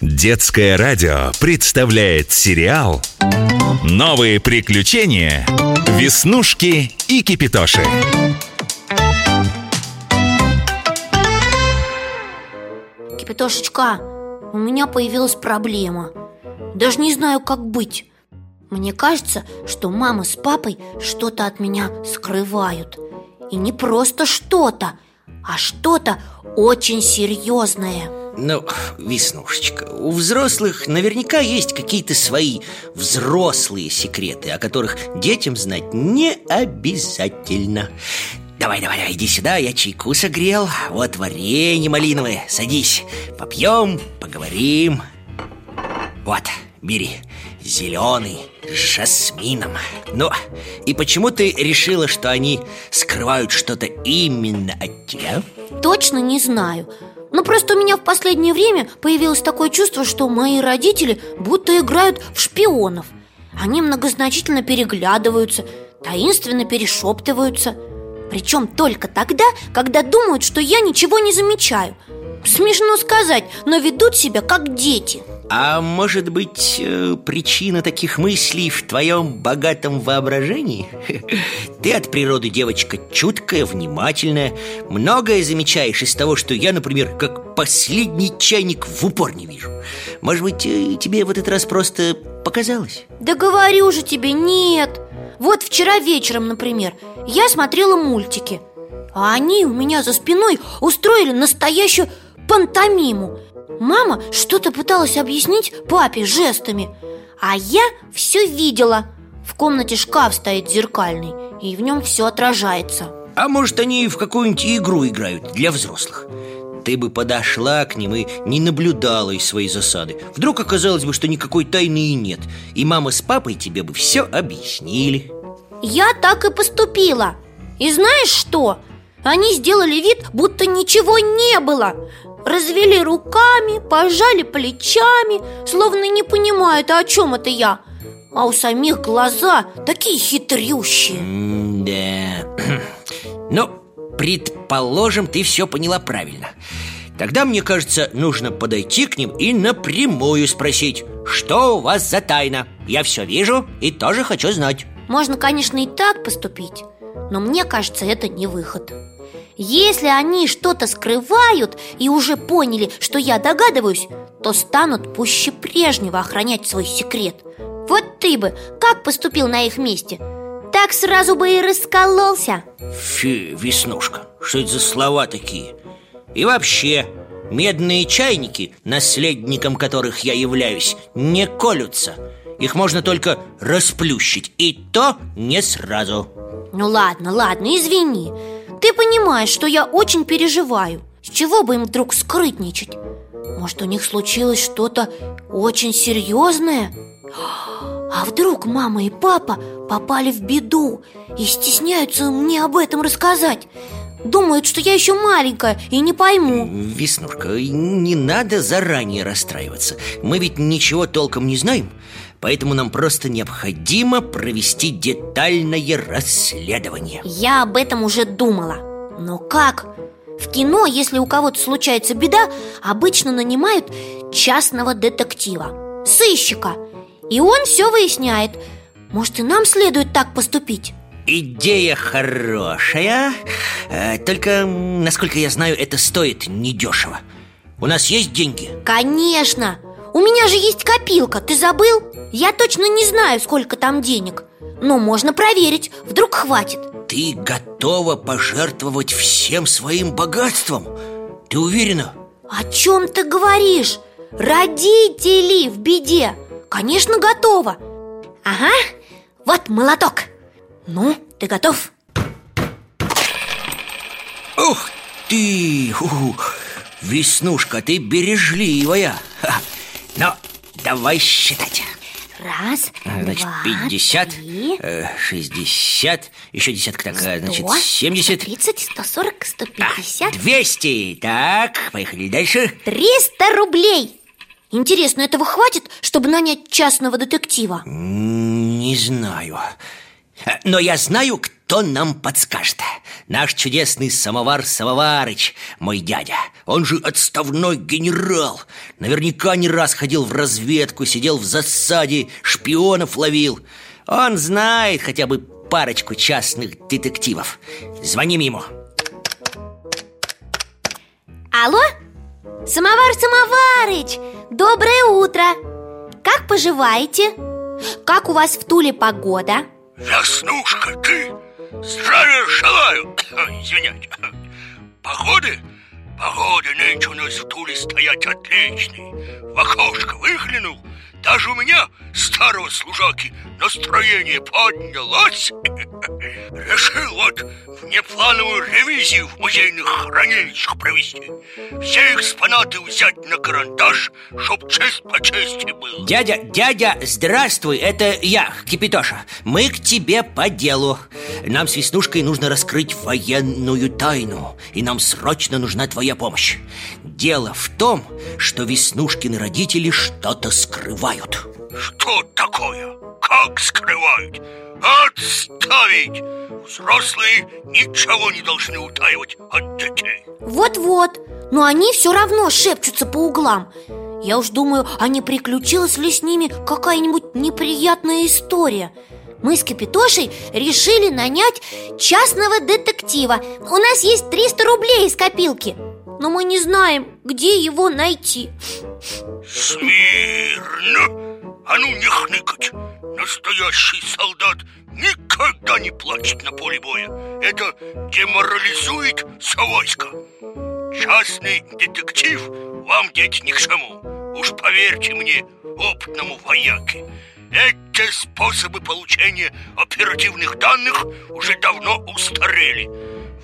Детское радио представляет сериал «Новые приключения. Веснушки и Кипитоши». Кипятошечка, у меня появилась проблема Даже не знаю, как быть Мне кажется, что мама с папой что-то от меня скрывают И не просто что-то, а что-то очень серьезное Ну, Веснушечка, у взрослых наверняка есть какие-то свои взрослые секреты О которых детям знать не обязательно. Давай, давай, давай, иди сюда, я чайку согрел. Вот варенье малиновое, садись. Попьем, поговорим. Вот, бери, зеленый, с жасмином. Ну, и почему ты решила, что они скрывают что-то именно от тебя? Точно не знаю Ну просто у меня в последнее время появилось такое чувство, что мои родители будто играют в шпионов. Они многозначительно переглядываются, таинственно перешептываются. Причем только тогда, когда думают, что я ничего не замечаю. Смешно сказать, но ведут себя как дети А может быть, э, причина таких мыслей в твоем богатом воображении? Ты от природы девочка чуткая, внимательная Многое замечаешь из того, что я, например, как последний чайник в упор не вижу Может быть, э, тебе в этот раз просто показалось? Да говорю же тебе, нет Вот вчера вечером, например, я смотрела мультики А они у меня за спиной устроили настоящую пантомиму. Мама что-то пыталась объяснить папе жестами А я все видела. В комнате шкаф стоит зеркальный И в нем все отражается. А может, они в какую-нибудь игру играют для взрослых? Ты бы подошла к ним и не наблюдала из своей засады. Вдруг оказалось бы, что никакой тайны и нет И мама с папой тебе бы все объяснили. Я так и поступила. И знаешь что? Они сделали вид, будто ничего не было Развели руками, пожали плечами Словно не понимают, а о чем это я. А у самих глаза такие хитрющие. Да. Ну, предположим, ты все поняла правильно. Тогда, мне кажется, нужно подойти к ним и напрямую спросить Что у вас за тайна? Я все вижу и тоже хочу знать. Можно, конечно, и так поступить Но мне кажется, это не выход Если они что-то скрывают и уже поняли, что я догадываюсь То станут пуще прежнего охранять свой секрет. Вот ты бы как поступил на их месте? Так сразу бы и раскололся. Фи, Веснушка, что это за слова такие? И вообще, медные чайники, наследником которых я являюсь, не колются. Их можно только расплющить, и то не сразу. Ну ладно, ладно, извини Ты понимаешь, что я очень переживаю? С чего бы им вдруг скрытничать? Может, у них случилось что-то очень серьезное? А вдруг мама и папа попали в беду И стесняются мне об этом рассказать? Думают, что я еще маленькая и не пойму. Веснушка, не надо заранее расстраиваться. Мы ведь ничего толком не знаем Поэтому нам просто необходимо провести детальное расследование Я об этом уже думала Но как? В кино, если у кого-то случается беда Обычно нанимают частного детектива Сыщика И он все выясняет Может, и нам следует так поступить? Идея хорошая Э, Только, насколько я знаю, это стоит недешево У нас есть деньги? Конечно! У меня же есть копилка, ты забыл? Я точно не знаю, сколько там денег Но можно проверить, вдруг хватит Ты готова пожертвовать всем своим богатством? Ты уверена? О чем ты говоришь? Родители в беде Конечно, готова Ага, вот молоток Ну, ты готов? Ух ты! Уху. Веснушка, ты бережливая Ха. Ну, давай считать. Раз, Значит, два, 50, три, э, 60, еще десятка такая, значит, сто, 70 130, 140, 150 200 Так, поехали дальше. 300 рублей. Интересно, этого хватит, чтобы нанять частного детектива? Не знаю Но я знаю, кто нам подскажет Наш чудесный самовар Самоварыч, мой дядя Он же отставной генерал Наверняка не раз ходил в разведку Сидел в засаде, шпионов ловил Он знает хотя бы парочку частных детективов Звоним ему Алло? Самовар Самоварыч! Доброе утро! Как поживаете? Как у вас в Туле погода? Веснушка, ты! Здравия желаю! Извиняйте Погоды? Погоды нынче у нас в Туле стоять отличные В окошко выглянул даже у меня, старого служаки, настроение поднялось Решил вот внеплановую ревизию в музейных хранилищах провести. Все экспонаты взять на карандаш, чтоб честь по чести было. Дядя, дядя, здравствуй, это я, Кипитоша. Мы к тебе по делу. Нам с Веснушкой нужно раскрыть военную тайну И нам срочно нужна твоя помощь. Дело в том, что Веснушкины родители что-то скрывают. Что такое? Как скрывают? Отставить! Взрослые ничего не должны утаивать от детей Вот-вот, но они все равно шепчутся по углам Я уж думаю, а не приключилась ли с ними какая-нибудь неприятная история мы с Капитошей решили нанять частного детектива У нас есть 300 рублей из копилки но мы не знаем, где его найти Смирно! А ну не хныкать! Настоящий солдат никогда не плачет на поле боя. Это деморализует войско. Частный детектив вам, дети, ни к чему. Уж поверьте мне, опытному вояке Эти способы получения оперативных данных уже давно устарели.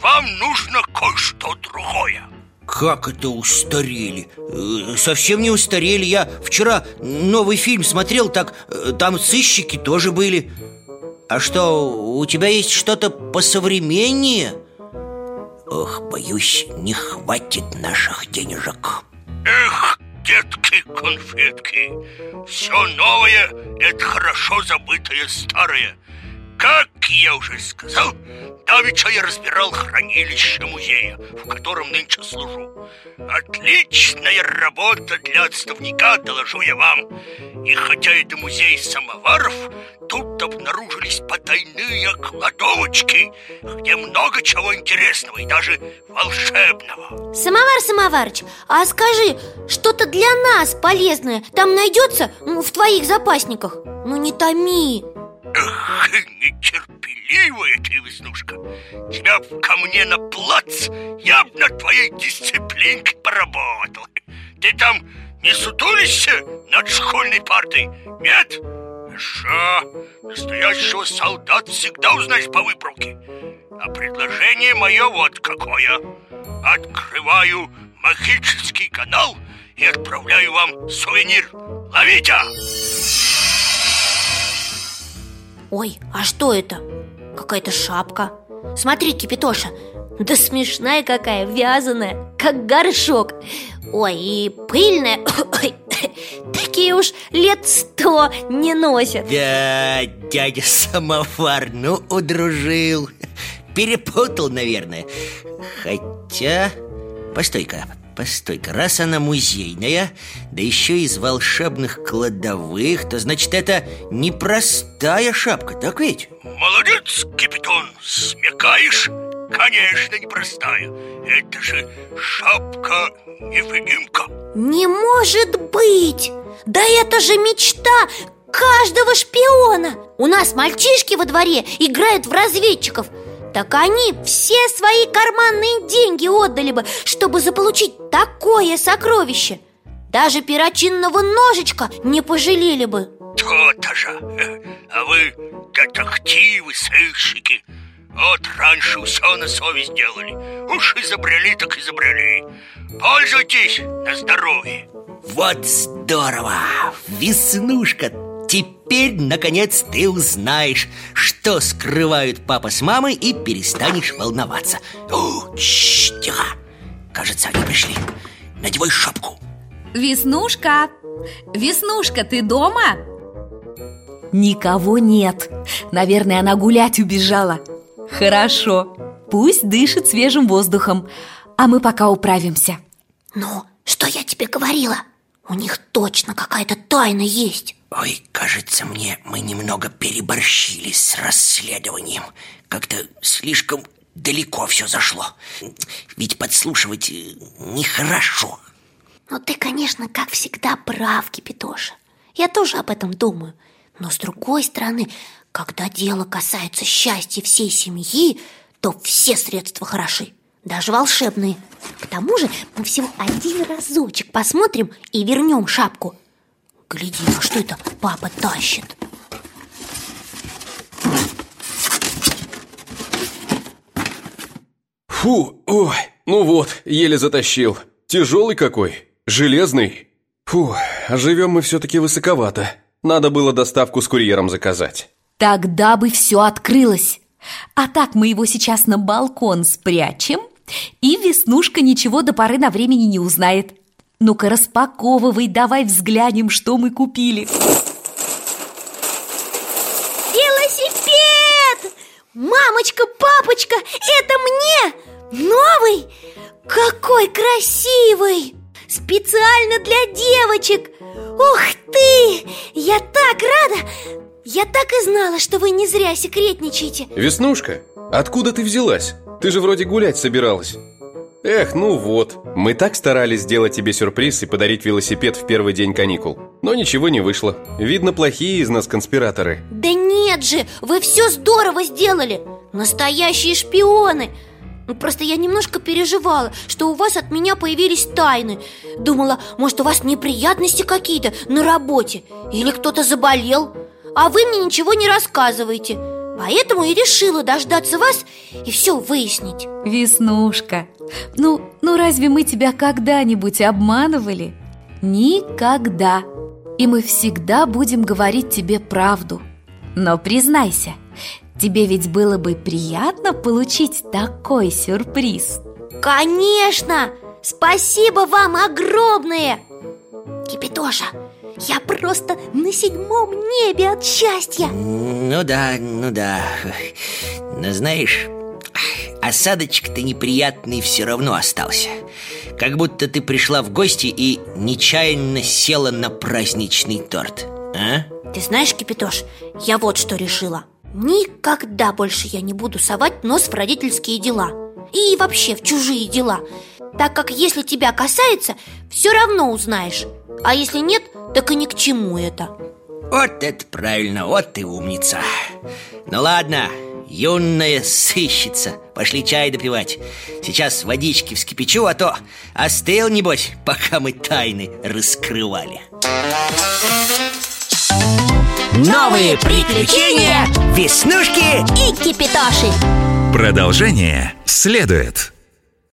Вам нужно кое-что другое как это устарели? Э, совсем не устарели Я вчера новый фильм смотрел Так э, там сыщики тоже были А что, у тебя есть что-то посовременнее? Ох, боюсь, не хватит наших денежек Эх, детки-конфетки Все новое – это хорошо забытое старое Как я уже сказал, Давеча я разбирал хранилище музея, в котором нынче служу. Отличная работа для отставника, доложу я вам. И хотя это музей самоваров, тут обнаружились потайные кладовочки, где много чего интересного и даже волшебного. Самовар Самоварыч, а скажи, что-то для нас полезное там найдется в твоих запасниках? Ну не томи. Ко мне на плац Я б на твоей дисциплинке поработал Ты там не сутулишься над школьной партой? Нет? Хорошо Настоящего солдат всегда узнаешь по выправке А предложение мое вот какое Открываю магический канал И отправляю вам сувенир Ловите! Ой, а что это? Какая-то шапка Смотри, Кипитоша, да смешная какая, вязаная, как горшок. Ой, и пыльная Такие уж лет сто не носят. Да, дядя Самовар, ну удружил. Перепутал, наверное. Хотя... Постой-ка, Постой-ка, раз она музейная, да еще из волшебных кладовых, то значит это непростая шапка, так ведь? Молодец, Капитон, смекаешь? Конечно, непростая Это же шапка-невидимка Не может быть! Да это же мечта каждого шпиона У нас мальчишки во дворе играют в разведчиков так они все свои карманные деньги отдали бы, чтобы заполучить такое сокровище. Даже перочинного ножичка не пожалели бы. То-то же. А вы детективы, сыщики. Вот раньше все на совесть делали. Уж изобрели, так изобрели. Пользуйтесь на здоровье. Вот здорово! Веснушка Теперь, наконец, ты узнаешь, что скрывают папа с мамой и перестанешь волноваться. О, чш, тихо Кажется, они пришли. Надевай шапку. Веснушка! Веснушка, ты дома? Никого нет. Наверное, она гулять убежала. Хорошо, пусть дышит свежим воздухом. А мы пока управимся. Ну, что я тебе говорила? У них точно какая-то тайна есть. Ой, кажется мне, мы немного переборщили с расследованием. Как-то слишком далеко все зашло. Ведь подслушивать э, нехорошо. Ну ты, конечно, как всегда прав, Кипятоша Я тоже об этом думаю. Но с другой стороны, когда дело касается счастья всей семьи То все средства хороши даже волшебные. К тому же мы всего один разочек посмотрим и вернем шапку. Гляди, а что это папа тащит? Фу, ой, ну вот, еле затащил. Тяжелый какой, железный. Фу, а живем мы все-таки высоковато. Надо было доставку с курьером заказать. Тогда бы все открылось. А так мы его сейчас на балкон спрячем И Веснушка ничего до поры на времени не узнает Ну-ка распаковывай, давай взглянем, что мы купили Велосипед! Мамочка, папочка, это мне! Новый? Какой красивый! Специально для девочек! Ух ты! Я так рада! Я так и знала, что вы не зря секретничаете Веснушка, откуда ты взялась? Ты же вроде гулять собиралась. Эх, ну вот, мы так старались сделать тебе сюрприз и подарить велосипед в первый день каникул. Но ничего не вышло. Видно, плохие из нас конспираторы. Да нет же, вы все здорово сделали. Настоящие шпионы. Ну, Просто я немножко переживала, что у вас от меня появились тайны. Думала, может, у вас неприятности какие-то на работе Или кто-то заболел? А вы мне ничего не рассказываете Поэтому и решила дождаться вас и все выяснить Веснушка, ну, ну разве мы тебя когда-нибудь обманывали? Никогда И мы всегда будем говорить тебе правду Но признайся, тебе ведь было бы приятно получить такой сюрприз Конечно! Спасибо вам огромное! Кипятоша, я просто на седьмом небе от счастья. Ну да, ну да. Но знаешь, осадочек-то неприятный все равно остался. Как будто ты пришла в гости и нечаянно села на праздничный торт А? Ты знаешь, Кипятош, я вот что решила. Никогда больше я не буду совать нос в родительские дела. И вообще в чужие дела Так как если тебя касается, все равно узнаешь. А если нет, так и ни к чему это. Вот это правильно, вот ты умница. Ну ладно, юная сыщица Пошли чай допивать. Сейчас водички вскипячу, а то остыл, небось, пока мы тайны раскрывали. Новые приключения Веснушки И Кипятоши Продолжение следует.